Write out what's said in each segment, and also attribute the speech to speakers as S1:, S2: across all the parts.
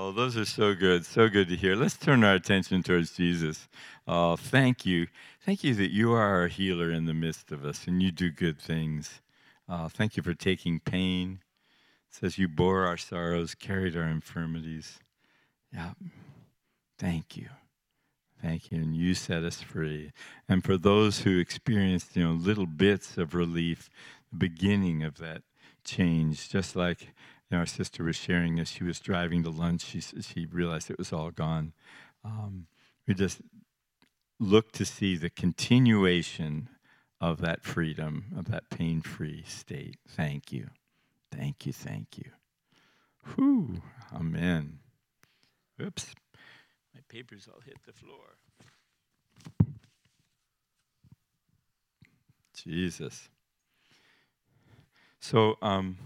S1: Oh, those are so good. So good to hear. Let's turn our attention towards Jesus. Oh, thank you. Thank you that you are our healer in the midst of us and you do good things. Uh, thank you for taking pain. It says you bore our sorrows, carried our infirmities. Yeah. Thank you. Thank you. And you set us free. And for those who experienced, you know, little bits of relief, the beginning of that change, just like you know, our sister was sharing as she was driving to lunch, she, she realized it was all gone. Um, we just look to see the continuation of that freedom, of that pain free state. Thank you. Thank you. Thank you. Whew. Amen. Oops. My papers all hit the floor. Jesus. So, um,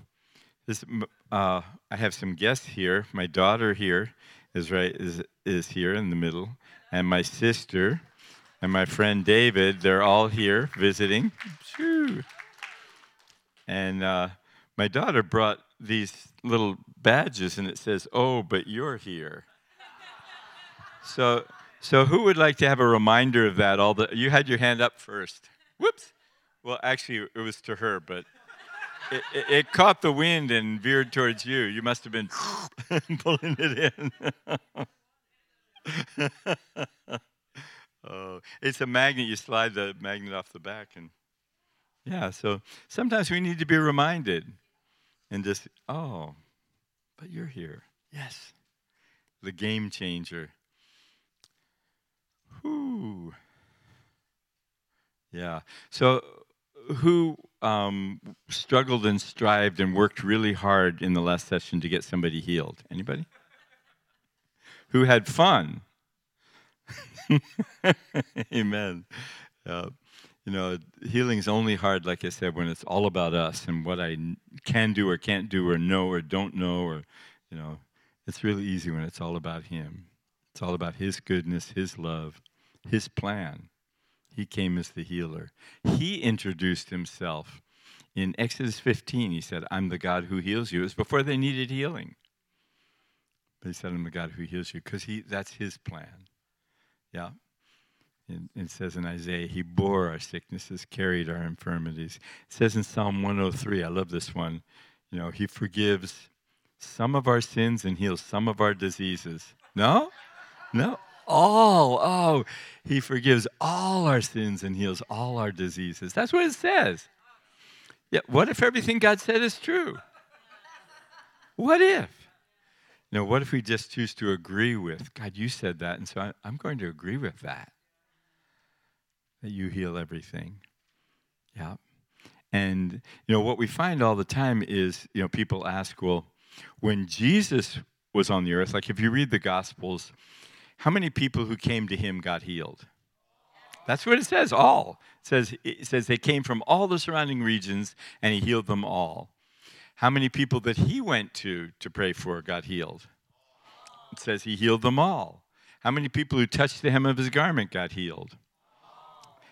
S1: this, uh, I have some guests here. My daughter here is right is is here in the middle, and my sister and my friend David. They're all here visiting. And uh, my daughter brought these little badges, and it says, "Oh, but you're here." so, so who would like to have a reminder of that? All the you had your hand up first. Whoops. Well, actually, it was to her, but it, it, caught the wind and veered towards you. You must have been pulling it in. oh, it's a magnet. You slide the magnet off the back, and yeah. So sometimes we need to be reminded, and just oh, but you're here. Yes, the game changer. Whoo. Yeah. So who um, struggled and strived and worked really hard in the last session to get somebody healed? Anybody? who had fun? Amen. Uh, you know, healing's only hard, like I said, when it's all about us and what I can do or can't do or know or don't know or, you know, it's really easy when it's all about Him. It's all about His goodness, His love, His plan. He came as the healer. He introduced himself. In Exodus 15, he said, I'm the God who heals you. It was before they needed healing. But he said, I'm the God who heals you because he, that's his plan. Yeah. It, it says in Isaiah, He bore our sicknesses, carried our infirmities. It says in Psalm 103, I love this one, you know, He forgives some of our sins and heals some of our diseases. No? No all. Oh, he forgives all our sins and heals all our diseases. That's what it says. Yeah, what if everything God said is true? What if? Now, what if we just choose to agree with God, you said that, and so I'm going to agree with that. That you heal everything. Yeah. And you know what we find all the time is, you know, people ask, well, when Jesus was on the earth, like if you read the gospels, how many people who came to him got healed? That's what it says, all. It says, it says they came from all the surrounding regions and he healed them all. How many people that he went to to pray for got healed? It says he healed them all. How many people who touched the hem of his garment got healed?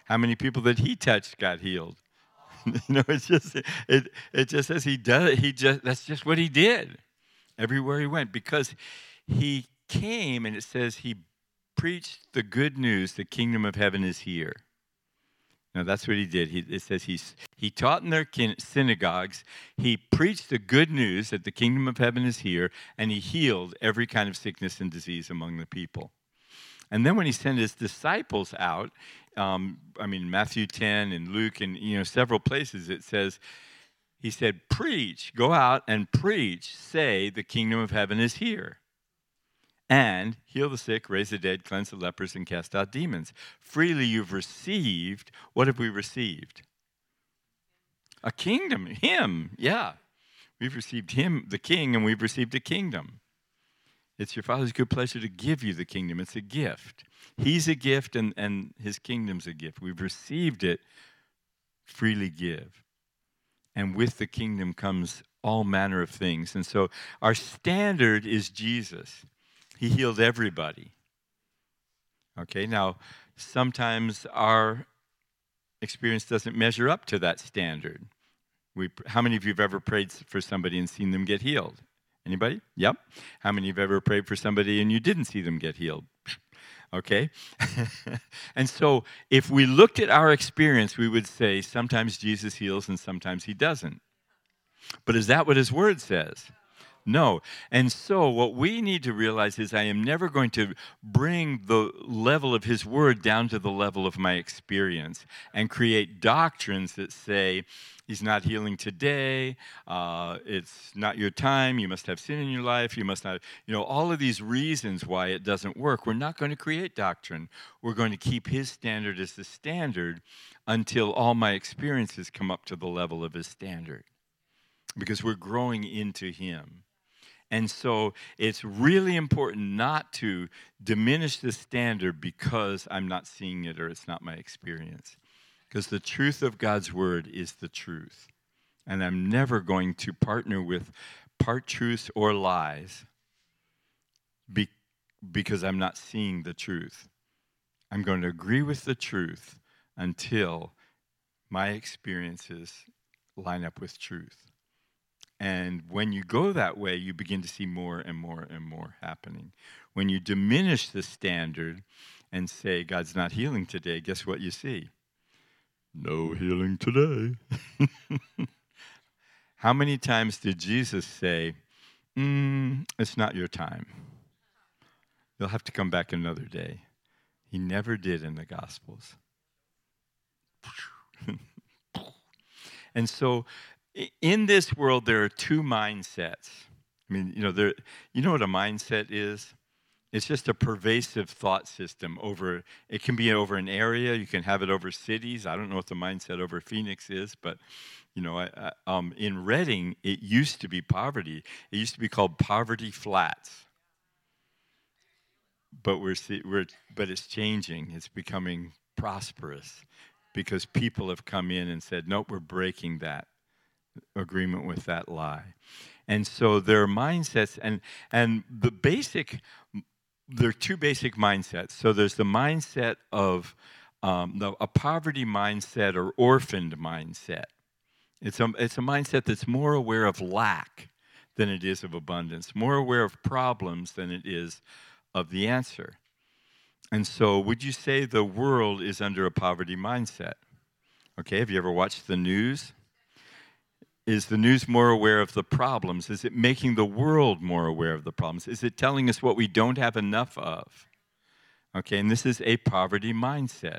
S1: How many people that he touched got healed? you know, it's just it it just says he does he just that's just what he did everywhere he went because he came and it says he preached the good news the kingdom of heaven is here. Now that's what he did. He, it says he, he taught in their synagogues. He preached the good news that the kingdom of heaven is here, and he healed every kind of sickness and disease among the people. And then when he sent his disciples out, um, I mean Matthew 10 and Luke and you know several places, it says he said, "Preach, go out and preach. Say the kingdom of heaven is here." And heal the sick, raise the dead, cleanse the lepers, and cast out demons. Freely you've received. What have we received? A kingdom, Him, yeah. We've received Him, the King, and we've received a kingdom. It's your Father's good pleasure to give you the kingdom. It's a gift. He's a gift, and, and His kingdom's a gift. We've received it, freely give. And with the kingdom comes all manner of things. And so our standard is Jesus. He healed everybody. Okay, now sometimes our experience doesn't measure up to that standard. We, how many of you have ever prayed for somebody and seen them get healed? Anybody? Yep. How many of you have ever prayed for somebody and you didn't see them get healed? okay? and so if we looked at our experience, we would say sometimes Jesus heals and sometimes he doesn't. But is that what his word says? No. And so, what we need to realize is I am never going to bring the level of His Word down to the level of my experience and create doctrines that say, He's not healing today. Uh, it's not your time. You must have sin in your life. You must not, you know, all of these reasons why it doesn't work. We're not going to create doctrine. We're going to keep His standard as the standard until all my experiences come up to the level of His standard because we're growing into Him. And so it's really important not to diminish the standard because I'm not seeing it or it's not my experience. Because the truth of God's word is the truth. And I'm never going to partner with part truths or lies be- because I'm not seeing the truth. I'm going to agree with the truth until my experiences line up with truth. And when you go that way, you begin to see more and more and more happening. When you diminish the standard and say, God's not healing today, guess what you see? No healing today. How many times did Jesus say, mm, It's not your time? You'll have to come back another day. He never did in the Gospels. and so in this world, there are two mindsets. I mean, you know, there, you know what a mindset is? It's just a pervasive thought system over, it can be over an area, you can have it over cities. I don't know what the mindset over Phoenix is, but, you know, I, I, um, in Redding, it used to be poverty. It used to be called Poverty Flats. But, we're, we're, but it's changing, it's becoming prosperous because people have come in and said, nope, we're breaking that agreement with that lie. And so their mindsets and and the basic there are two basic mindsets. So there's the mindset of um, the, a poverty mindset or orphaned mindset. It's a, it's a mindset that's more aware of lack than it is of abundance, more aware of problems than it is of the answer. And so, would you say the world is under a poverty mindset? Okay, have you ever watched the news? Is the news more aware of the problems? Is it making the world more aware of the problems? Is it telling us what we don't have enough of? Okay, and this is a poverty mindset.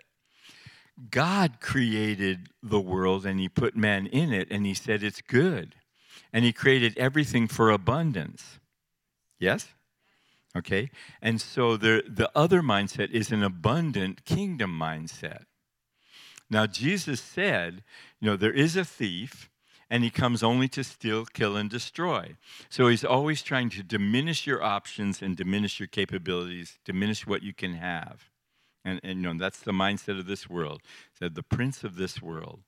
S1: God created the world and He put man in it and He said it's good. And He created everything for abundance. Yes? Okay? And so the, the other mindset is an abundant kingdom mindset. Now, Jesus said, you know, there is a thief and he comes only to steal, kill, and destroy. So he's always trying to diminish your options and diminish your capabilities, diminish what you can have. And, and you know, that's the mindset of this world. Said the prince of this world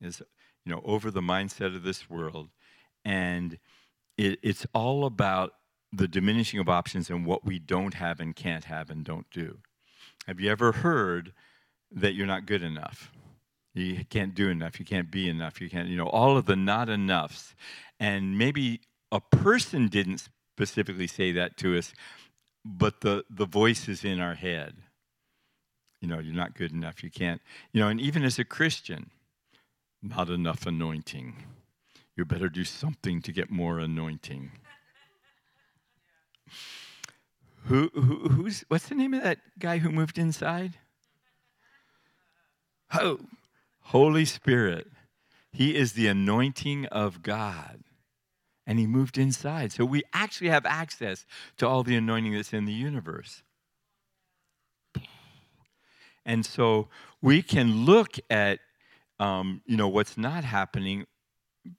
S1: is, you know, over the mindset of this world. And it, it's all about the diminishing of options and what we don't have and can't have and don't do. Have you ever heard that you're not good enough? You can't do enough. You can't be enough. You can't, you know, all of the not enoughs. And maybe a person didn't specifically say that to us, but the, the voice is in our head. You know, you're not good enough. You can't, you know, and even as a Christian, not enough anointing. You better do something to get more anointing. who, who, who's, what's the name of that guy who moved inside? Oh, Holy Spirit. He is the anointing of God. And he moved inside. So we actually have access to all the anointing that's in the universe. And so we can look at um, you know what's not happening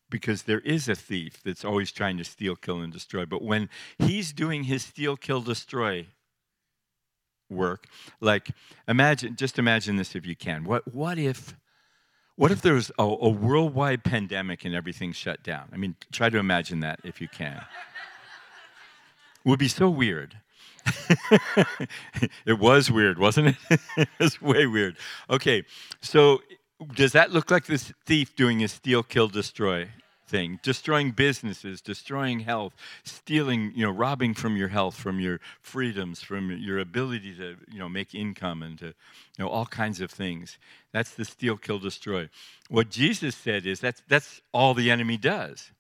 S1: because there is a thief that's always trying to steal, kill, and destroy. But when he's doing his steal, kill, destroy work, like imagine, just imagine this if you can. What what if what if there was a, a worldwide pandemic and everything shut down? I mean, try to imagine that if you can. it would be so weird. it was weird, wasn't it? it was way weird. Okay, so does that look like this thief doing his steal, kill, destroy everything, destroying businesses, destroying health, stealing, you know, robbing from your health, from your freedoms, from your ability to, you know, make income and to, you know, all kinds of things. That's the steal, kill, destroy. What Jesus said is that's that's all the enemy does.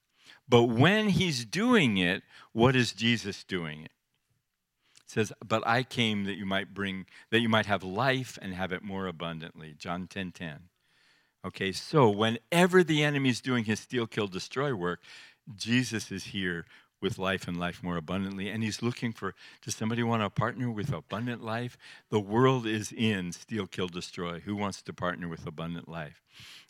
S1: But when he's doing it, what is Jesus doing? It says, "But I came that you might bring that you might have life and have it more abundantly." John 10:10. 10, 10. Okay, so whenever the enemy is doing his steal, kill, destroy work, Jesus is here with life and life more abundantly. And he's looking for does somebody want to partner with abundant life? The world is in steal, kill, destroy. Who wants to partner with abundant life?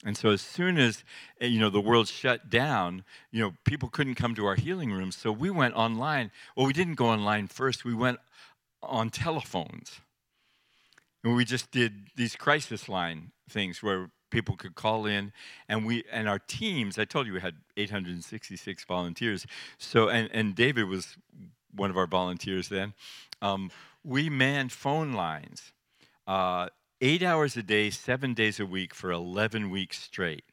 S1: And so as soon as eh, you know the world shut down, you know, people couldn't come to our healing rooms. So we went online. Well, we didn't go online first. We went on telephones. And we just did these crisis line things where people could call in and we and our teams i told you we had 866 volunteers so and, and david was one of our volunteers then um, we manned phone lines uh, eight hours a day seven days a week for 11 weeks straight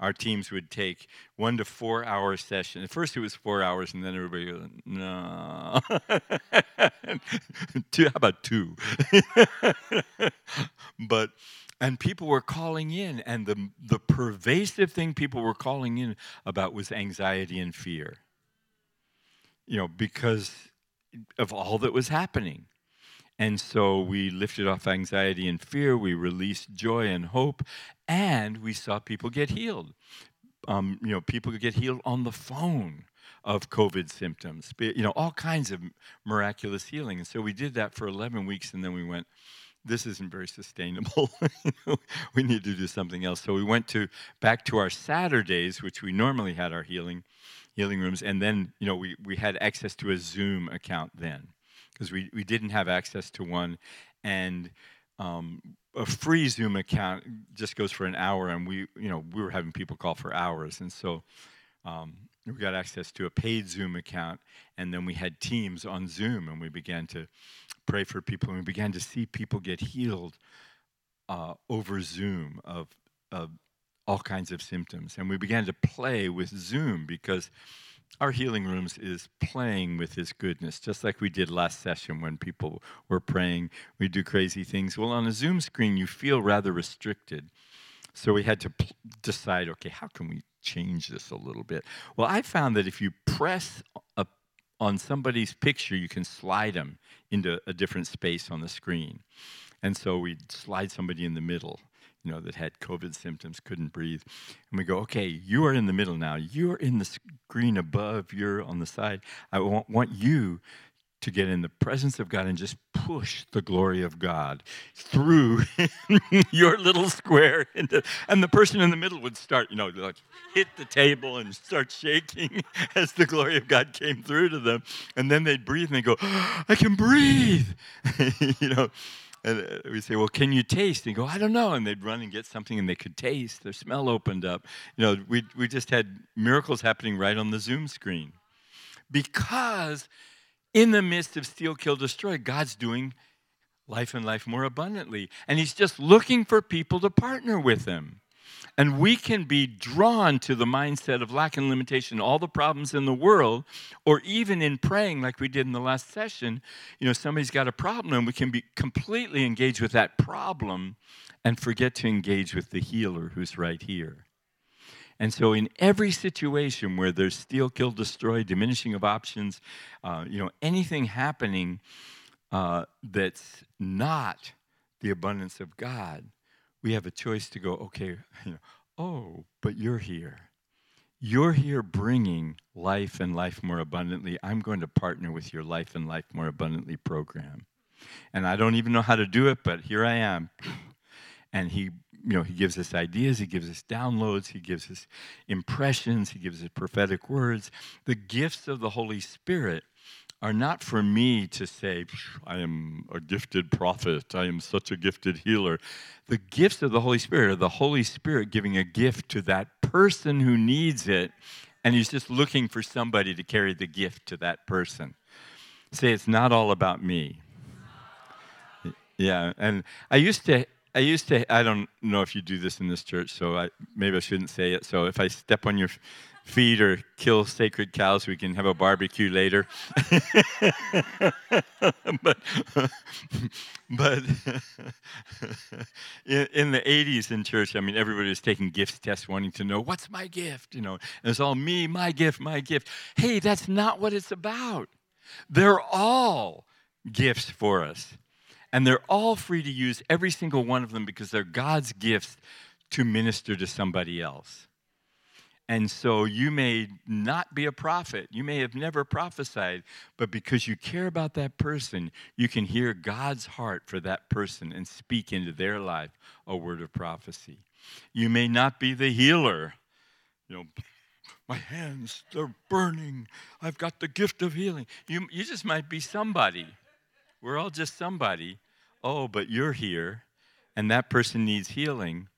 S1: our teams would take one to four hour session. At first it was four hours, and then everybody goes, no. two, how about two? but and people were calling in and the, the pervasive thing people were calling in about was anxiety and fear. You know because of all that was happening. And so we lifted off anxiety and fear we released joy and hope and we saw people get healed. Um, you know people could get healed on the phone of covid symptoms you know all kinds of miraculous healing. And so we did that for 11 weeks and then we went this isn't very sustainable. we need to do something else. So we went to back to our Saturdays, which we normally had our healing healing rooms, and then you know we, we had access to a Zoom account then because we, we didn't have access to one, and um, a free Zoom account just goes for an hour, and we you know we were having people call for hours, and so. Um, we got access to a paid Zoom account, and then we had teams on Zoom, and we began to pray for people, and we began to see people get healed uh, over Zoom of, of all kinds of symptoms. And we began to play with Zoom because our healing rooms is playing with his goodness, just like we did last session when people were praying. We do crazy things. Well, on a Zoom screen, you feel rather restricted. So we had to decide okay, how can we change this a little bit? Well, I found that if you press a, on somebody's picture, you can slide them into a different space on the screen. And so we'd slide somebody in the middle, you know, that had COVID symptoms, couldn't breathe. And we go, okay, you are in the middle now. You're in the screen above, you're on the side. I want, want you to get in the presence of God and just push the glory of God through your little square. Into, and the person in the middle would start, you know, like hit the table and start shaking as the glory of God came through to them. And then they'd breathe and they'd go, I can breathe, you know. And uh, we say, well, can you taste? And go, I don't know. And they'd run and get something and they could taste. Their smell opened up. You know, we, we just had miracles happening right on the Zoom screen. Because in the midst of steal, kill, destroy, God's doing life and life more abundantly. And He's just looking for people to partner with Him. And we can be drawn to the mindset of lack and limitation, all the problems in the world, or even in praying, like we did in the last session. You know, somebody's got a problem, and we can be completely engaged with that problem and forget to engage with the healer who's right here. And so, in every situation where there's steal, kill, destroy, diminishing of options, uh, you know, anything happening uh, that's not the abundance of God, we have a choice to go, okay, you know, oh, but you're here. You're here bringing life and life more abundantly. I'm going to partner with your Life and Life More Abundantly program. And I don't even know how to do it, but here I am. And he you know, he gives us ideas, he gives us downloads, he gives us impressions, he gives us prophetic words. The gifts of the Holy Spirit are not for me to say, I am a gifted prophet, I am such a gifted healer. The gifts of the Holy Spirit are the Holy Spirit giving a gift to that person who needs it, and he's just looking for somebody to carry the gift to that person. Say, it's not all about me. Yeah, and I used to I used to, I don't know if you do this in this church, so I, maybe I shouldn't say it. So if I step on your feet or kill sacred cows we can have a barbecue later. but but in, in, the 80s in church, I mean, everybody was taking gifts tests, wanting to know, what's my gift? You know, and it's all me, my gift, my gift. Hey, that's not what it's about. They're all gifts for us. And they're all free to use every single one of them because they're God's gifts to minister to somebody else. And so you may not be a prophet. You may have never prophesied, but because you care about that person, you can hear God's heart for that person and speak into their life a word of prophecy. You may not be the healer. You know, my hands, they're burning. I've got the gift of healing. You, you just might be somebody. We're all just somebody. Oh, but you're here, and that person needs healing.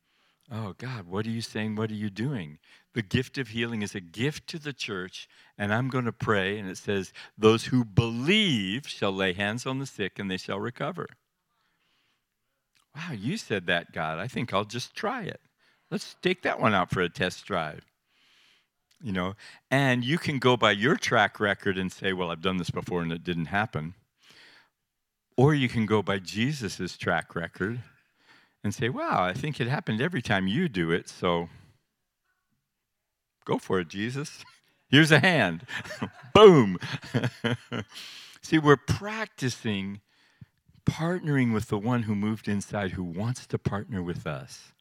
S1: Oh, God, what are you saying? What are you doing? The gift of healing is a gift to the church, and I'm going to pray, and it says, Those who believe shall lay hands on the sick, and they shall recover. Wow, you said that, God. I think I'll just try it. Let's take that one out for a test drive. You know, and you can go by your track record and say, Well, I've done this before and it didn't happen. Or you can go by Jesus' track record and say, Wow, I think it happened every time you do it, so Go for it, Jesus. Here's a hand. Boom. See, we're practicing partnering with the one who moved inside who wants to partner with us.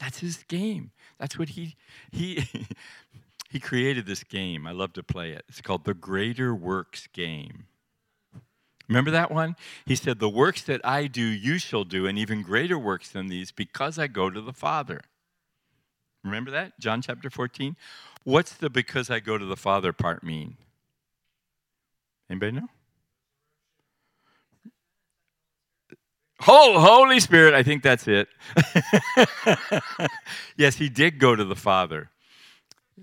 S1: That's his game. That's what he he he created this game. I love to play it. It's called the Greater Works game. Remember that one? He said, The works that I do, you shall do, and even greater works than these, because I go to the Father. Remember that? John chapter 14. What's the because I go to the Father part mean? Anybody know? Oh, Holy Spirit, I think that's it. yes, he did go to the Father.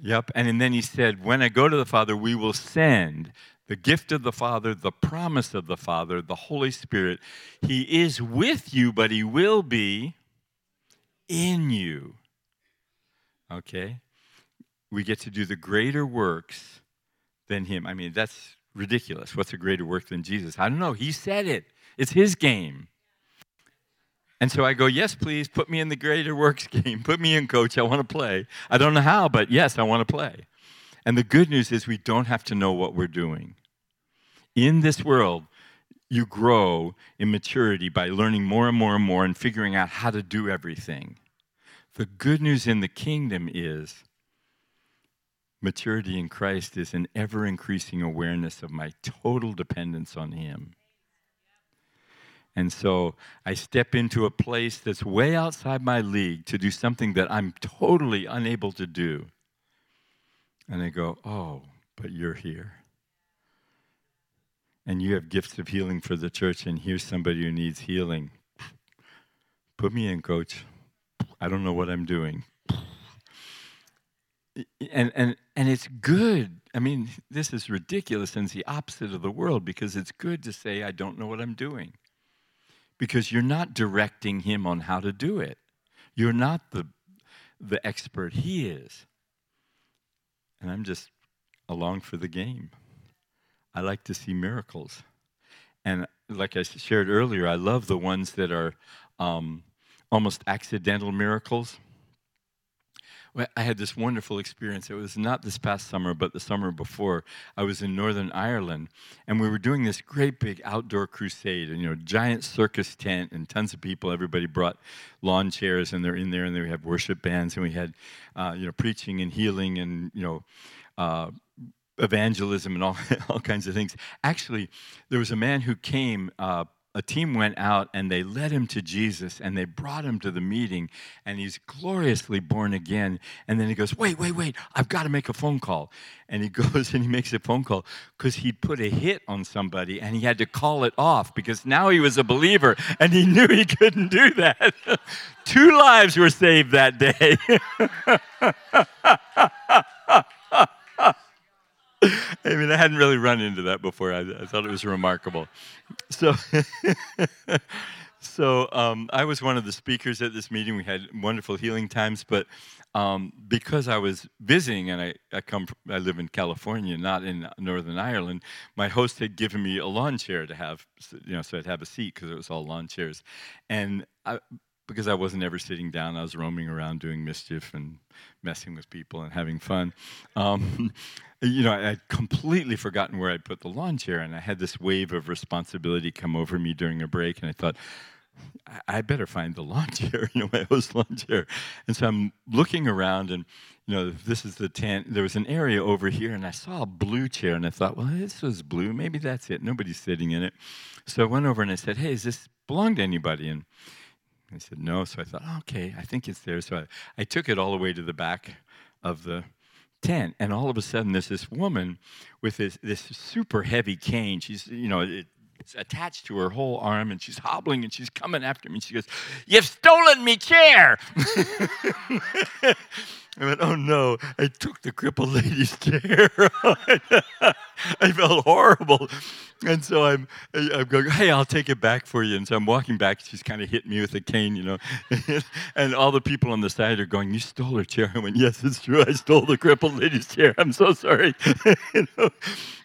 S1: Yep. And then he said, When I go to the Father, we will send the gift of the Father, the promise of the Father, the Holy Spirit. He is with you, but he will be in you. Okay? We get to do the greater works than him. I mean, that's ridiculous. What's a greater work than Jesus? I don't know. He said it, it's his game. And so I go, Yes, please, put me in the greater works game. Put me in, coach. I want to play. I don't know how, but yes, I want to play. And the good news is we don't have to know what we're doing. In this world, you grow in maturity by learning more and more and more and figuring out how to do everything. The good news in the kingdom is maturity in Christ is an ever increasing awareness of my total dependence on Him. And so I step into a place that's way outside my league to do something that I'm totally unable to do. And I go, Oh, but you're here. And you have gifts of healing for the church, and here's somebody who needs healing. Put me in, coach. I don't know what I'm doing. And, and, and it's good. I mean, this is ridiculous and it's the opposite of the world because it's good to say, I don't know what I'm doing. Because you're not directing him on how to do it. You're not the, the expert, he is. And I'm just along for the game. I like to see miracles. And like I shared earlier, I love the ones that are um, almost accidental miracles. I had this wonderful experience. It was not this past summer, but the summer before. I was in Northern Ireland, and we were doing this great big outdoor crusade. And you know, giant circus tent and tons of people. Everybody brought lawn chairs, and they're in there, and we have worship bands, and we had, uh, you know, preaching and healing, and you know. Uh, evangelism and all, all kinds of things. Actually, there was a man who came uh, a team went out and they led him to Jesus and they brought him to the meeting and he's gloriously born again. And then he goes, Wait, wait, wait, I've got to make a phone call. And he goes and he makes a phone call because he'd put a hit on somebody and he had to call it off because now he was a believer and he knew he couldn't do that. Two lives were saved that day. I mean, I hadn't really run into that before. I, I thought it was remarkable. So, so um, I was one of the speakers at this meeting. We had wonderful healing times, but um, because I was visiting and I, I come from, I live in California, not in Northern Ireland, my host had given me a lawn chair to have, you know, so I'd have a seat because it was all lawn chairs, and I, because I wasn't ever sitting down, I was roaming around doing mischief and messing with people and having fun. Um, you know, I had completely forgotten where I'd put the lawn chair, and I had this wave of responsibility come over me during a break, and I thought, I better find the lawn chair, you know, my host lawn chair. And so I'm looking around, and you know, this is the tent. There was an area over here, and I saw a blue chair, and I thought, well, this was blue. Maybe that's it. Nobody's sitting in it. So I went over and I said, hey, does this belong to anybody? And I said, no. So I thought, okay, I think it's there. So I, I took it all the way to the back of the tent. And all of a sudden, there's this woman with this, this super heavy cane. She's, you know, it, it's attached to her whole arm and she's hobbling and she's coming after me. And She goes, You've stolen me chair. I went, oh no, I took the crippled lady's chair. I felt horrible. And so I'm, I'm going, hey, I'll take it back for you. And so I'm walking back. She's kind of hitting me with a cane, you know. and all the people on the side are going, you stole her chair. I went, yes, it's true. I stole the crippled lady's chair. I'm so sorry. you know?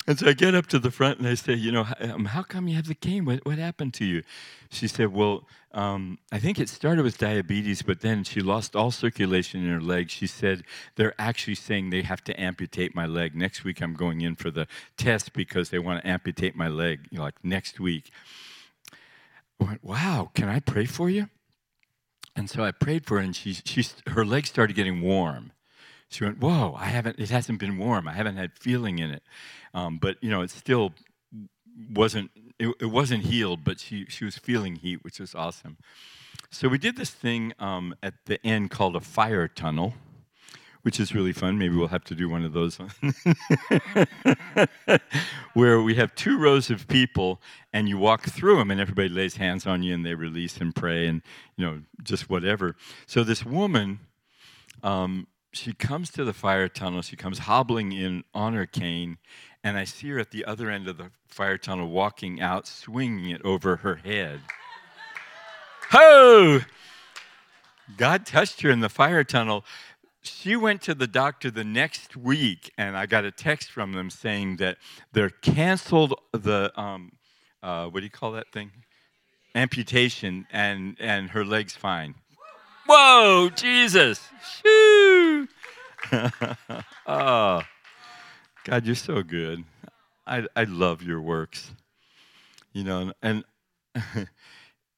S1: And so I get up to the front and I say, you know, um, how come you have the cane? What, what happened to you? She said, well, um, I think it started with diabetes, but then she lost all circulation in her leg. She said, they're actually saying they have to amputate my leg. Next week I'm going in for the test because they want to amputate my leg, you know, like next week. I went, wow, can I pray for you? And so I prayed for her and she, she, her leg started getting warm. She went, whoa, I haven't, it hasn't been warm. I haven't had feeling in it. Um, but, you know, it still wasn't, it, it, wasn't healed, but she, she was feeling heat, which was awesome. So we did this thing um, at the end called a fire tunnel, which is really fun. Maybe we'll have to do one of those, where we have two rows of people, and you walk through them, and everybody lays hands on you, and they release and pray, and you know, just whatever. So this woman um, she comes to the fire tunnel. She comes hobbling in on her cane, and I see her at the other end of the fire tunnel walking out, swinging it over her head. Ho! God touched her in the fire tunnel. She went to the doctor the next week, and I got a text from them saying that they're canceled the um, uh, what do you call that thing? Amputation, and and her leg's fine. Whoa, Jesus! Shoo! oh, God, you're so good. I, I love your works. You know, and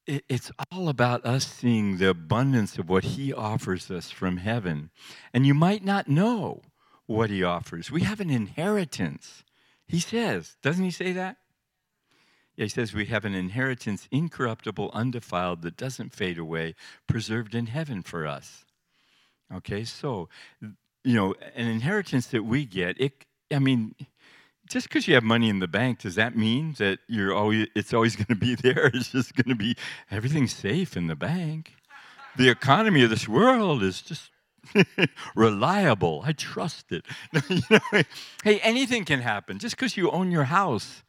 S1: it's all about us seeing the abundance of what He offers us from heaven. And you might not know what He offers. We have an inheritance. He says, doesn't He say that? Yeah, he says we have an inheritance incorruptible, undefiled, that doesn't fade away, preserved in heaven for us. Okay, so you know, an inheritance that we get, it I mean, just because you have money in the bank, does that mean that you're always it's always going to be there? It's just going to be everything's safe in the bank. The economy of this world is just reliable. I trust it. you know, hey, anything can happen. Just because you own your house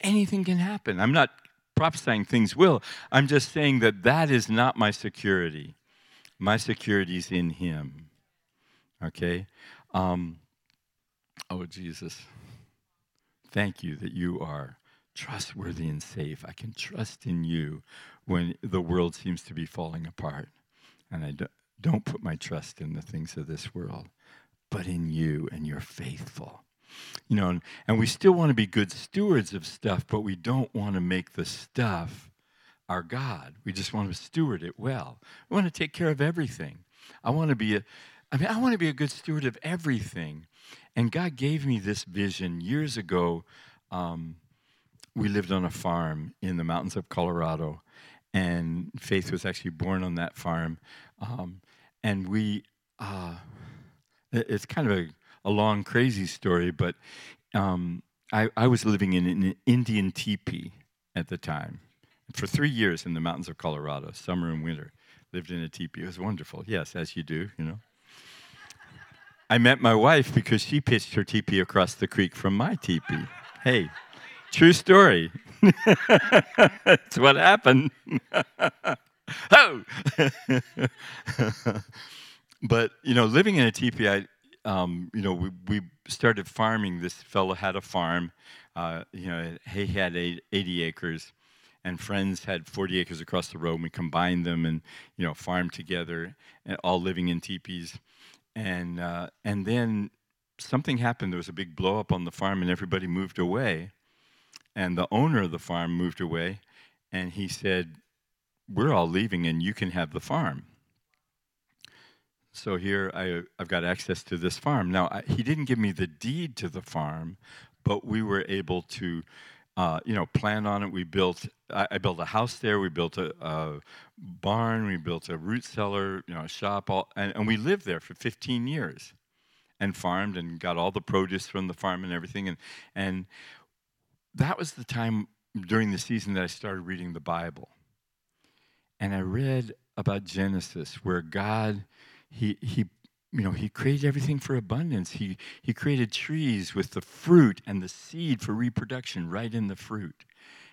S1: anything can happen. I'm not prophesying things will. I'm just saying that that is not my security. My security is in Him. Okay? Um, oh, Jesus. Thank you that you are trustworthy and safe. I can trust in you when the world seems to be falling apart. And I don't put my trust in the things of this world, but in you, and you're faithful. You know, and, we still want to be good stewards of stuff, but we don't want to make the stuff our God. We just want to steward it well. We want to take care of everything. I want to be a I mean, I want to be a good steward of everything. And God gave me this vision years ago. Um, we lived on a farm in the mountains of Colorado, and Faith was actually born on that farm. Um, and we, uh, it's kind of a a long, crazy story, but um, I, I was living in an Indian teepee at the time for three years in the mountains of Colorado, summer and winter. Lived in a teepee. It was wonderful. Yes, as you do, you know. I met my wife because she pitched her teepee across the creek from my teepee. Hey, true story. That's what happened. oh! but, you know, living in a teepee, I, um, you know, we, we started farming. This fellow had a farm. Uh, you know, he had 80 acres, and friends had 40 acres across the road. And we combined them and, you know, farmed together, and all living in teepees. And, uh, and then something happened. There was a big blow up on the farm, and everybody moved away. And the owner of the farm moved away, and he said, We're all leaving, and you can have the farm. So here I, have got access to this farm. Now, I, he didn't give me the deed to the farm, but we were able to, uh, you know, planned on it. We built, I, I built a house there. We built a, a, barn. We built a root cellar, you know, a shop, all, and, and we lived there for 15 years and farmed and got all the produce from the farm and everything. And, and that was the time during the season that I started reading the Bible. And I read about Genesis, where God, he, he, you know, he created everything for abundance. He, he created trees with the fruit and the seed for reproduction right in the fruit.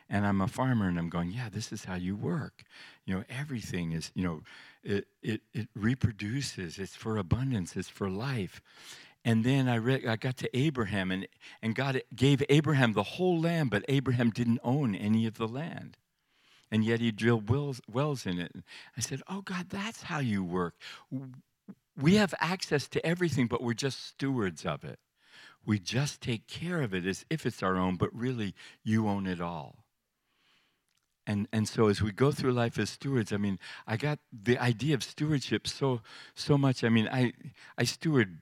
S1: And I'm a farmer and I'm going, yeah, this is how you work. You know, everything is, you know, it, it, it reproduces, it's for abundance, it's for life. And then I, read, I got to Abraham, and, and God gave Abraham the whole land, but Abraham didn't own any of the land. And yet he drilled wells, wells in it. I said, Oh, God, that's how you work. We have access to everything, but we're just stewards of it. We just take care of it as if it's our own, but really, you own it all. And, and so as we go through life as stewards, I mean, I got the idea of stewardship so so much. I mean, I I steward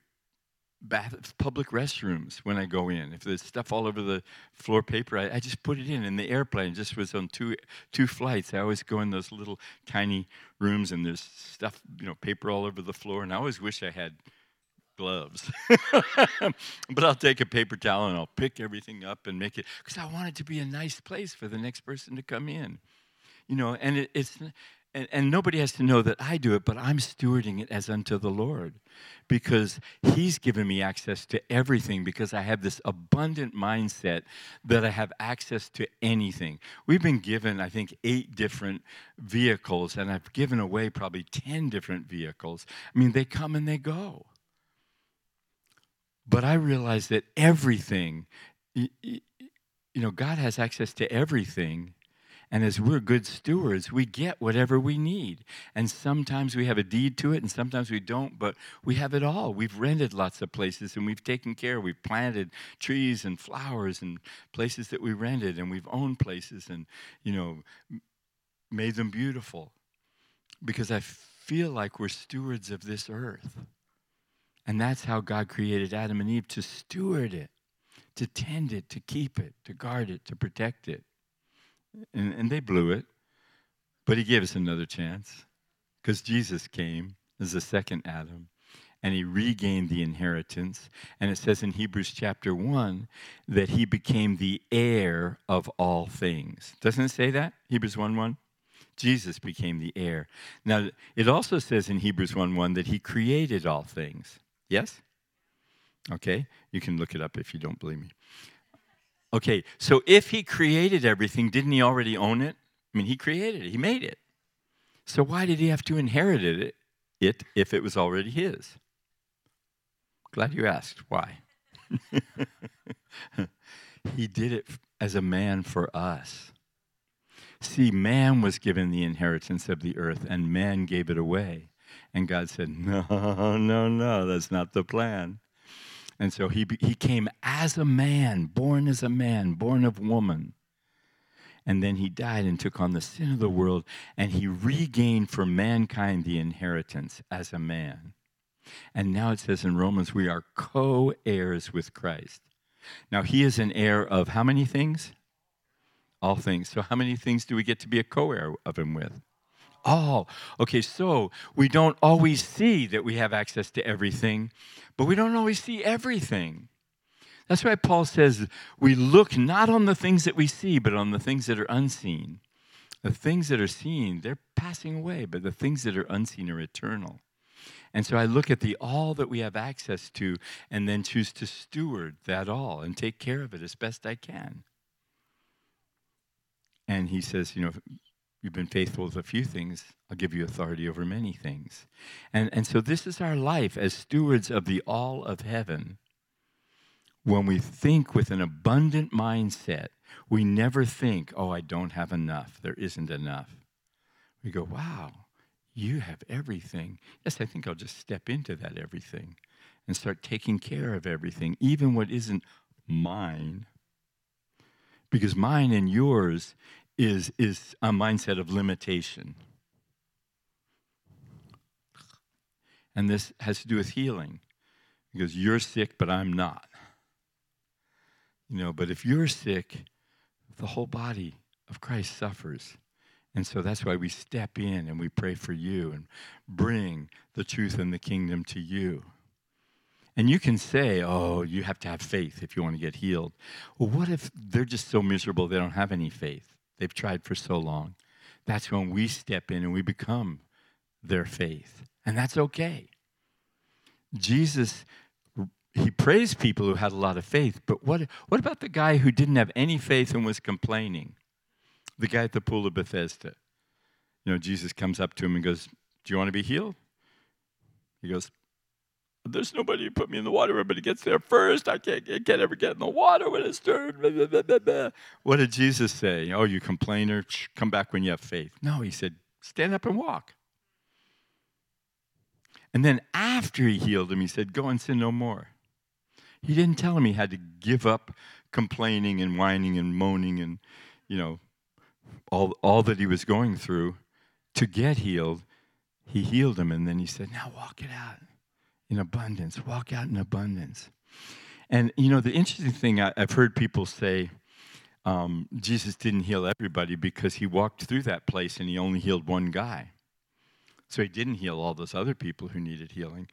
S1: bath, public restrooms when I go in. If there's stuff all over the floor paper, I, I, just put it in. And the airplane just was on two two flights. I always go in those little tiny rooms, and there's stuff, you know, paper all over the floor. And I always wish I had gloves. but I'll take a paper towel and I'll pick everything up and make it because I want it to be a nice place for the next person to come in. You know, and it, it's and, and nobody has to know that I do it, but I'm stewarding it as unto the Lord because He's given me access to everything because I have this abundant mindset that I have access to anything. We've been given, I think, eight different vehicles, and I've given away probably 10 different vehicles. I mean, they come and they go. But I realize that everything, you know, God has access to everything and as we're good stewards, we get whatever we need. And sometimes we have a deed to it, and sometimes we don't, but we have it all. We've rented lots of places, and we've taken care. We've planted trees and flowers and places that we rented, and we've owned places and, you know, made them beautiful. Because I feel like we're stewards of this earth. And that's how God created Adam and Eve to steward it, to tend it, to keep it, to guard it, to protect it and, and they blew it. But he gave us another chance because Jesus came as the second Adam and he regained the inheritance. And it says in Hebrews chapter 1 that he became the heir of all things. Doesn't it say that? Hebrews 1 1? Jesus became the heir. Now, it also says in Hebrews 1 1 that he created all things. Yes? Okay, you can look it up if you don't believe me. Okay, so if he created everything, didn't he already own it? I mean, he created it, he made it. So why did he have to inherit it, it if it was already his? Glad you asked. Why? he did it as a man for us. See, man was given the inheritance of the earth, and man gave it away. And God said, No, no, no, that's not the plan. And so he, he came as a man, born as a man, born of woman. And then he died and took on the sin of the world, and he regained for mankind the inheritance as a man. And now it says in Romans, we are co heirs with Christ. Now, he is an heir of how many things? All things. So, how many things do we get to be a co heir of him with? All. Okay, so we don't always see that we have access to everything, but we don't always see everything. That's why Paul says we look not on the things that we see, but on the things that are unseen. The things that are seen, they're passing away, but the things that are unseen are eternal. And so I look at the all that we have access to and then choose to steward that all and take care of it as best I can. and he says, you know, you've been faithful with a few things, I'll give you authority over many things. And, and so this is our life as stewards of the all of heaven. When we think with an abundant mindset, we never think, oh, I don't have enough. There isn't enough. We go, wow, you have everything. Yes, I think I'll just step into that everything and start taking care of everything, even what isn't mine. Because mine and yours is, is a mindset of limitation. And this has to do with healing. Because you're sick, but I'm not. You know, but if you're sick, the whole body of Christ suffers. And so that's why we step in and we pray for you and bring the truth and the kingdom to you. And you can say, oh, you have to have faith if you want to get healed. Well, what if they're just so miserable they don't have any faith? They've tried for so long. That's when we step in and we become their faith. And that's okay. Jesus, he praised people who had a lot of faith, but what, what about the guy who didn't have any faith and was complaining? The guy at the pool of Bethesda. You know, Jesus comes up to him and goes, Do you want to be healed? He goes, there's nobody who put me in the water. Everybody gets there first. I can't, I can't ever get in the water when it's turned. Blah, blah, blah, what did Jesus say? Oh, you complainer, come back when you have faith. No, he said, stand up and walk. And then after he healed him, he said, go and sin no more. He didn't tell him he had to give up complaining and whining and moaning and, you know, all, all that he was going through to get healed. He healed him, and then he said, now walk it out in abundance. Walk out in abundance. And, you know, the interesting thing I, have heard people say um, Jesus didn't heal everybody because he walked through that place and he only healed one guy. So he didn't heal all those other people who needed healing.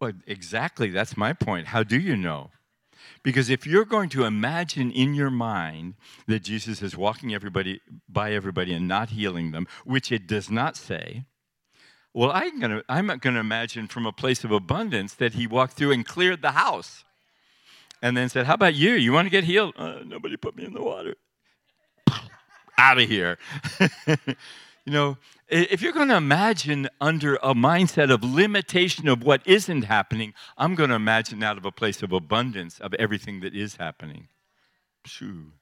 S1: Well, exactly, that's my point. How do you know? Because if you're going to imagine in your mind that Jesus is walking everybody by everybody and not healing them, which it does not say, well, I'm going to I'm going to imagine from a place of abundance that he walked through and cleared the house. And then said, "How about you? You want to get healed?" Uh, nobody put me in the water. Out of here. you know, if you're going to imagine under a mindset of limitation of what isn't happening, I'm going to imagine out of a place of abundance of everything that is happening. Shoo.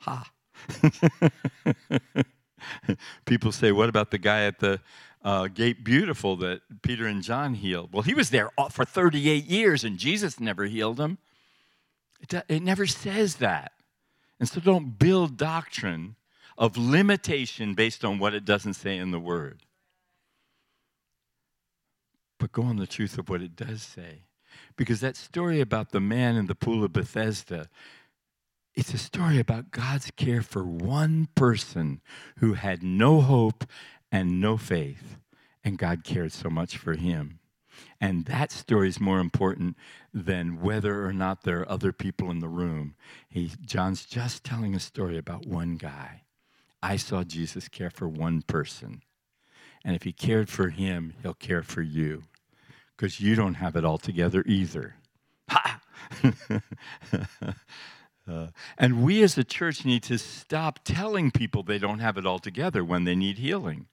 S1: Ha. People say, what about the guy at the uh, gate beautiful that Peter and John healed? Well, he was there for 38 years and Jesus never healed him. It, it never says that. And so don't build doctrine of limitation based on what it doesn't say in the Word. But go on the truth of what it does say. Because that story about the man in the pool of Bethesda it's a story about God's care for one person who had no hope and no faith, and God cared so much for him. And that story is more important than whether or not there are other people in the room. He, John's just telling a story about one guy. I saw Jesus care for one person. And if he cared for him, he'll care for you. Because you don't have it all together either. Ha! Uh, and we as a church need to stop telling people they don't have it all together when they need healing.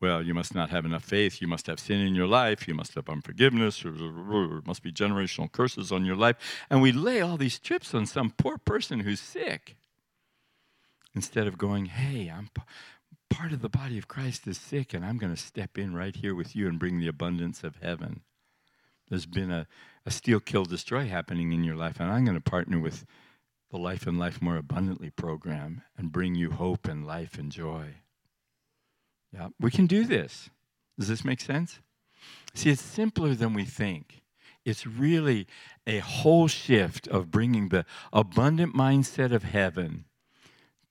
S1: Well, you must not have enough faith. You must have sin in your life. You must have unforgiveness. There must be generational curses on your life. And we lay all these chips on some poor person who's sick instead of going, hey, I'm part of the body of Christ is sick, and I'm going to step in right here with you and bring the abundance of heaven. There's been a, a steal, kill, destroy happening in your life, and I'm going to partner with the Life and Life More Abundantly program and bring you hope and life and joy. Yeah, we can do this. Does this make sense? See, it's simpler than we think. It's really a whole shift of bringing the abundant mindset of heaven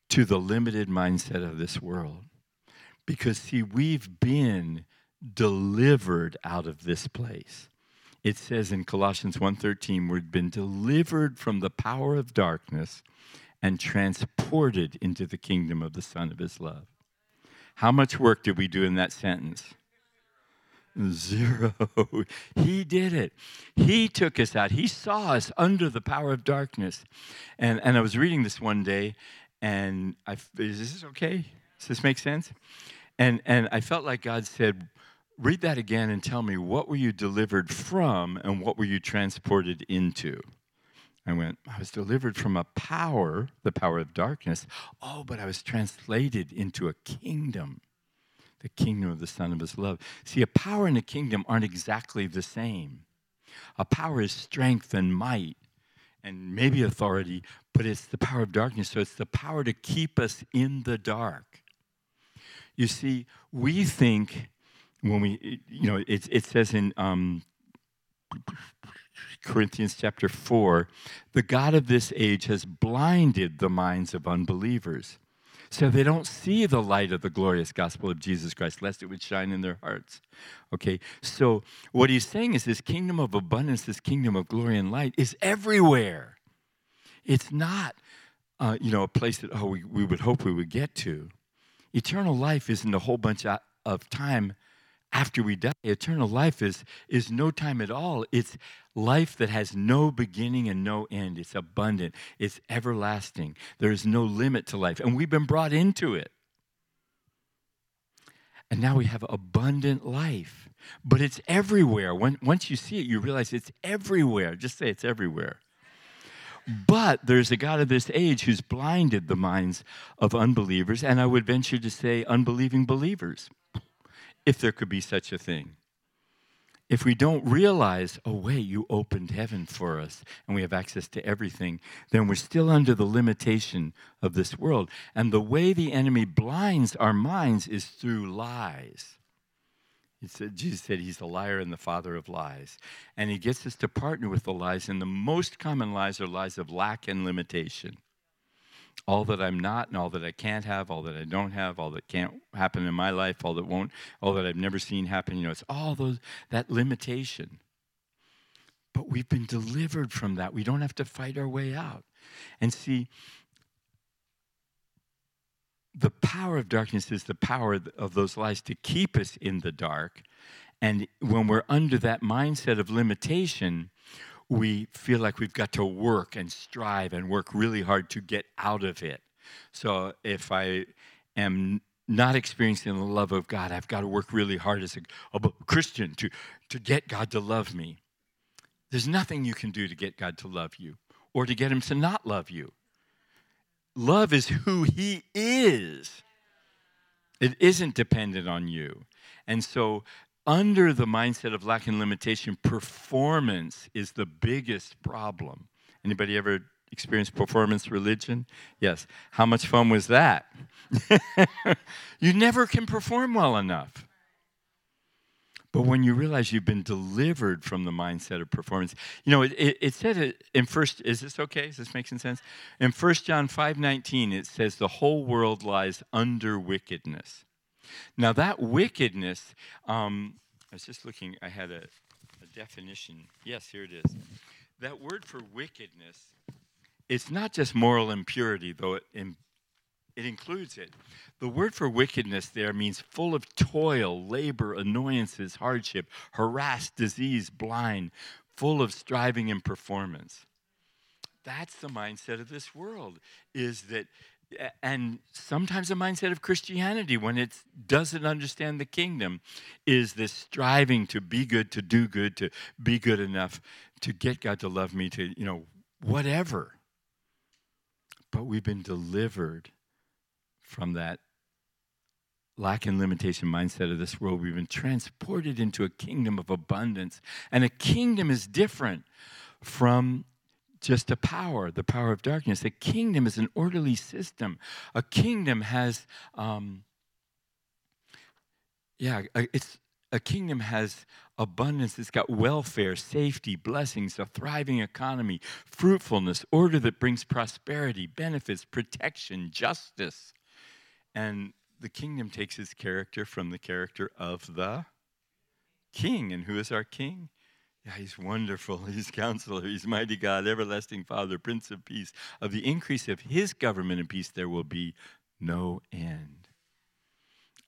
S1: to the limited mindset of this world. Because, see, we've been delivered out of this place it says in Colossians 1:13 we've been delivered from the power of darkness and transported into the kingdom of the son of his love. How much work did we do in that sentence? Zero. He did it. He took us out. He saw us under the power of darkness. And, and I was reading this one day, and I, is this okay? Does this make sense? And, and I felt like God said, read that again and tell me what were you delivered from and what were you transported into? I went, I was delivered from a power, the power of darkness. Oh, but I was translated into a kingdom, the kingdom of the Son of His love. See, a power and a kingdom aren't exactly the same. A power is strength and might and maybe authority, but it's the power of darkness. So it's the power to keep us in the dark. You see, we think when we, you know, it, it says in um, Corinthians chapter 4, the God of this age has blinded the minds of unbelievers. So they don't see the light of the glorious gospel of Jesus Christ, lest it would shine in their hearts. Okay, so what he's saying is this kingdom of abundance, this kingdom of glory and light is everywhere. It's not, uh, you know, a place that, oh, we, we would hope we would get to. Eternal life isn't a whole bunch of time after we die. Eternal life is, is no time at all. It's life that has no beginning and no end. It's abundant, it's everlasting. There is no limit to life. And we've been brought into it. And now we have abundant life. But it's everywhere. When, once you see it, you realize it's everywhere. Just say it's everywhere. But there's a God of this age who's blinded the minds of unbelievers, and I would venture to say unbelieving believers if there could be such a thing. If we don't realize, oh, wait, you opened heaven for us and we have access to everything, then we're still under the limitation of this world. And the way the enemy blinds our minds is through lies. Said, Jesus said he's the liar and the father of lies. And he gets us to partner with the lies. And the most common lies are lies of lack and limitation all that I'm not and all that I can't have, all that I don't have, all that can't happen in my life, all that won't, all that I've never seen happen. You know, it's all those that limitation. But we've been delivered from that. We don't have to fight our way out. And see, the power of darkness is the power of those lies to keep us in the dark. And when we're under that mindset of limitation, we feel like we've got to work and strive and work really hard to get out of it. So if I am not experiencing the love of God, I've got to work really hard as a, a Christian to, to get God to love me. There's nothing you can do to get God to love you or to get Him to not love you. Love is who He is. It isn't dependent on you. And so under the mindset of lack and limitation, performance is the biggest problem. Anybody ever experienced performance religion? Yes. How much fun was that? you never can perform well enough. But when you realize you've been delivered from the mindset of performance, you know, it, it, it said it in first, is this okay? Is this making sense? In 1 John 5 19, it says, the whole world lies under wickedness. Now, that wickedness, um, I was just looking, I had a, a definition. Yes, here it is. That word for wickedness, it's not just moral impurity, though it, it includes it. The word for wickedness there means full of toil, labor, annoyances, hardship, harassed, disease, blind, full of striving and performance. That's the mindset of this world, is that and sometimes the mindset of Christianity, when it doesn't understand the kingdom, is this striving to be good, to do good, to be good enough, to get God to love me, to, you know, whatever. But we've been delivered from that lack and limitation mindset of this world. We've been transported into a kingdom of abundance. And a kingdom is different from just a power, the power of darkness. A kingdom is an orderly system. A kingdom has, um, yeah, it's a kingdom has abundance. It's got welfare, safety, blessings, a thriving economy, fruitfulness, order that brings prosperity, benefits, protection, justice. And the kingdom takes its character from the character of the king. And who is our king? Yeah, he's wonderful. He's counselor. He's mighty God, everlasting Father, Prince of Peace. Of the increase of his government and peace, there will be no end.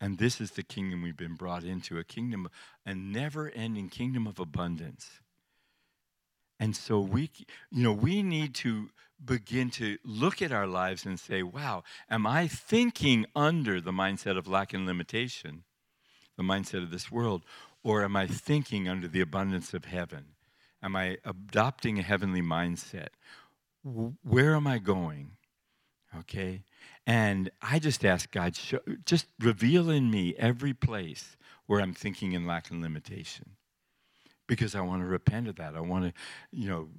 S1: And this is the kingdom we've been brought into a kingdom, a never ending kingdom of abundance. And so we, you know, we need to begin to look at our lives and say, wow, am I thinking under the mindset of lack and limitation, the mindset of this world, or am I thinking under the abundance of heaven? Am I adopting a heavenly mindset? Where am I going? Okay. And I just ask God, show, just reveal in me every place where I'm thinking in lack and limitation. Because I want to repent of that. I want to, you know,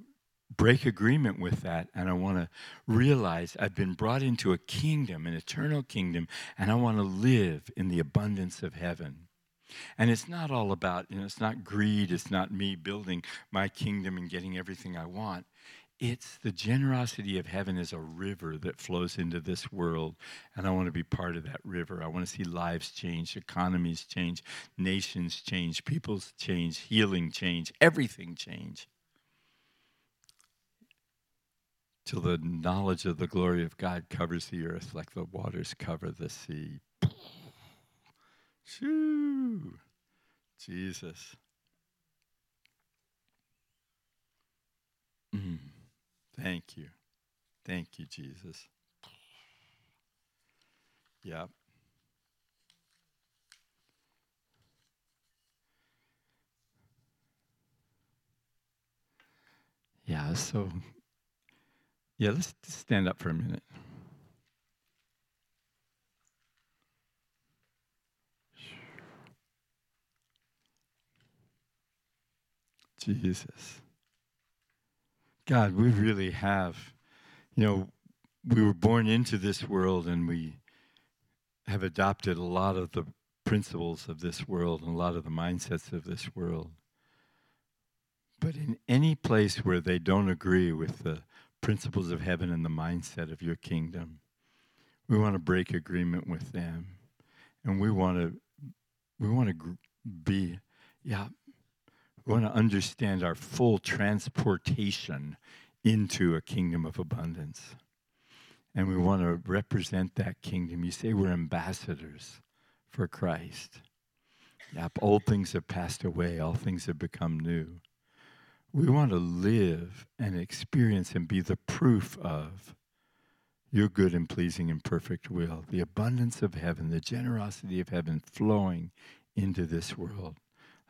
S1: break agreement with that. And I want to realize I've been brought into a kingdom, an eternal kingdom, and I want to live in the abundance of heaven. And it's not all about, you know, it's not greed, it's not me building my kingdom and getting everything I want. It's the generosity of heaven is a river that flows into this world. And I want to be part of that river. I want to see lives change, economies change, nations change, peoples change, healing change, everything change. Till the knowledge of the glory of God covers the earth like the waters cover the sea. Shoo! Jesus. Mm. Thank you. Thank you, Jesus. Yep. Yeah, so, yeah, let's stand up for a minute. Jesus. God, we really have, you know, we were born into this world and we have adopted a lot of the principles of this world and a lot of the mindsets of this world. But in any place where they don't agree with the principles of heaven and the mindset of your kingdom, we want to break agreement with them. And we want to we want to be yeah, we want to understand our full transportation into a kingdom of abundance. And we want to represent that kingdom. You say we're ambassadors for Christ. Yep, old things have passed away, all things have become new. We want to live and experience and be the proof of your good and pleasing and perfect will, the abundance of heaven, the generosity of heaven flowing into this world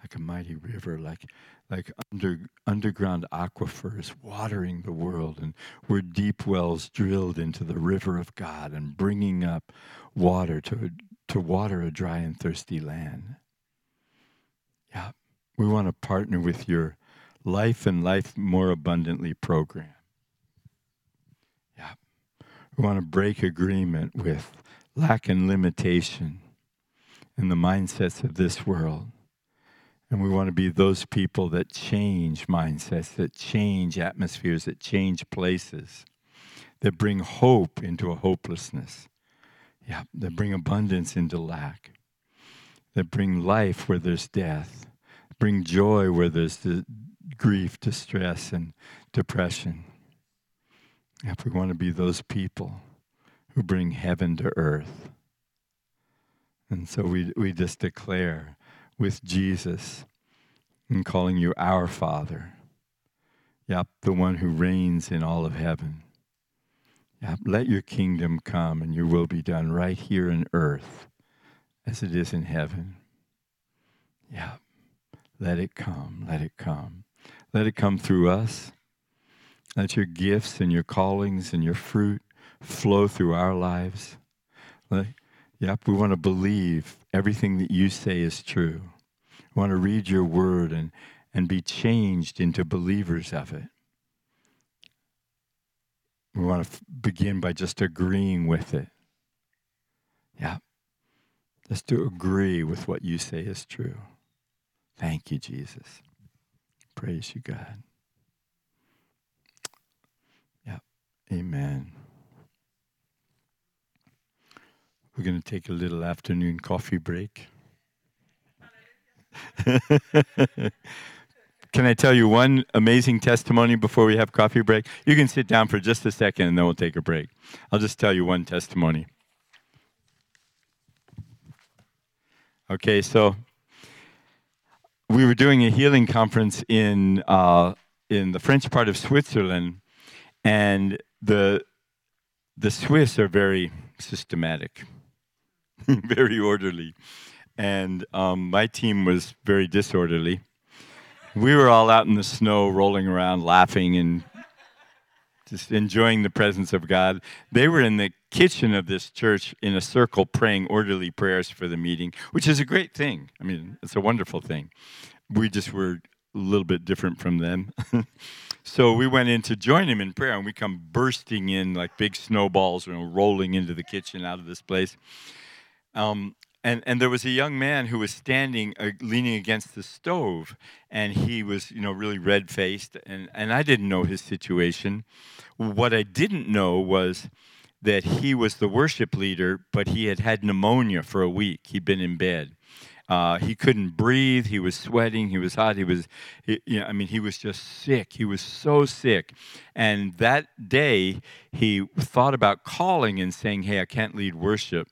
S1: like a mighty river, like like under, underground aquifers watering the world, and where deep wells drilled into the river of God and bringing up water to to water a dry and thirsty land. Yeah, we want to partner with your life and life more abundantly program. Yeah, we want to break agreement with lack and limitation and the mindsets of this world and we want to be those people that change mindsets, that change atmospheres, that change places, that bring hope into a hopelessness. Yeah, that bring abundance into lack, that bring life where there's death, bring joy where there's the grief, distress, and depression. If we want to be those people who bring heaven to earth. And so we, we just declare with Jesus and calling you our Father. Yep, the one who reigns in all of heaven. Yep, let your kingdom come and your will be done right here in earth as it is in heaven. Yep, let it come, let it come. Let it come through us. Let your gifts and your callings and your fruit flow through our lives. Let, yep, we want to believe everything that you say is true. We want to read your word and, and be changed into believers of it. We want to f- begin by just agreeing with it. Yeah. Just to agree with what you say is true. Thank you, Jesus. Praise you, God. Yeah. Amen. We're going to take a little afternoon coffee break. Can I tell you one amazing testimony before we have coffee break? You can sit down for just a second and then we'll take a break. I'll just tell you one testimony. Okay, so we were doing a healing conference in uh, in the French part of Switzerland, and the the Swiss are very systematic, very orderly, and um, my team was very disorderly. We were all out in the snow, rolling around, laughing, and just enjoying the presence of God. They were in the kitchen of this church in a circle praying orderly prayers for the meeting, which is a great thing. I mean, it's a wonderful thing. We just were a little bit different from them. so we went in to join him in prayer, and we come bursting in like big snowballs, you know, rolling into the kitchen out of this place. Um, and and there was a young man who was standing uh, leaning against the stove and he was you know really red faced and and I didn't know his situation what I didn't know was that he was the worship leader but he had had pneumonia for a week he'd been in bed uh, he couldn't breathe. He was sweating. He was hot. He was, he, you know, I mean, he was just sick. He was so sick. And that day, he thought about calling and saying, Hey, I can't lead worship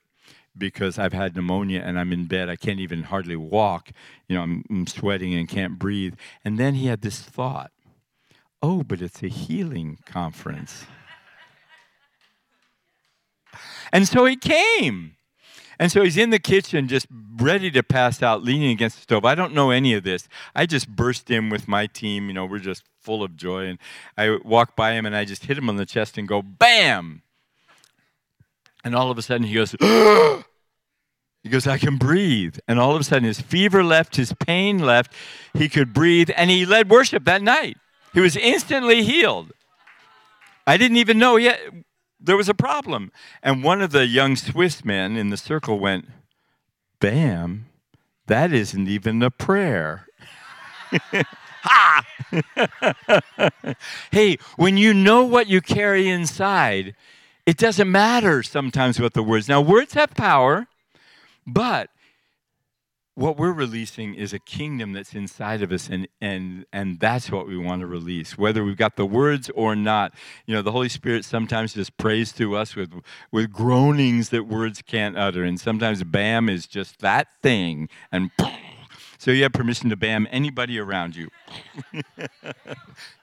S1: because I've had pneumonia and I'm in bed. I can't even hardly walk. You know, I'm, I'm sweating and can't breathe. And then he had this thought oh, but it's a healing conference. and so he came. And so he's in the kitchen, just ready to pass out, leaning against the stove. I don't know any of this. I just burst in with my team. You know, we're just full of joy. And I walk by him and I just hit him on the chest and go, bam! And all of a sudden he goes, he goes, I can breathe. And all of a sudden his fever left, his pain left. He could breathe. And he led worship that night. He was instantly healed. I didn't even know yet there was a problem. And one of the young Swiss men in the circle went, Bam, that isn't even a prayer. ha! hey, when you know what you carry inside, it doesn't matter sometimes what the words. Now, words have power, but what we're releasing is a kingdom that's inside of us and and and that's what we want to release whether we've got the words or not you know the holy spirit sometimes just prays through us with with groanings that words can't utter and sometimes bam is just that thing and so you have permission to bam anybody around you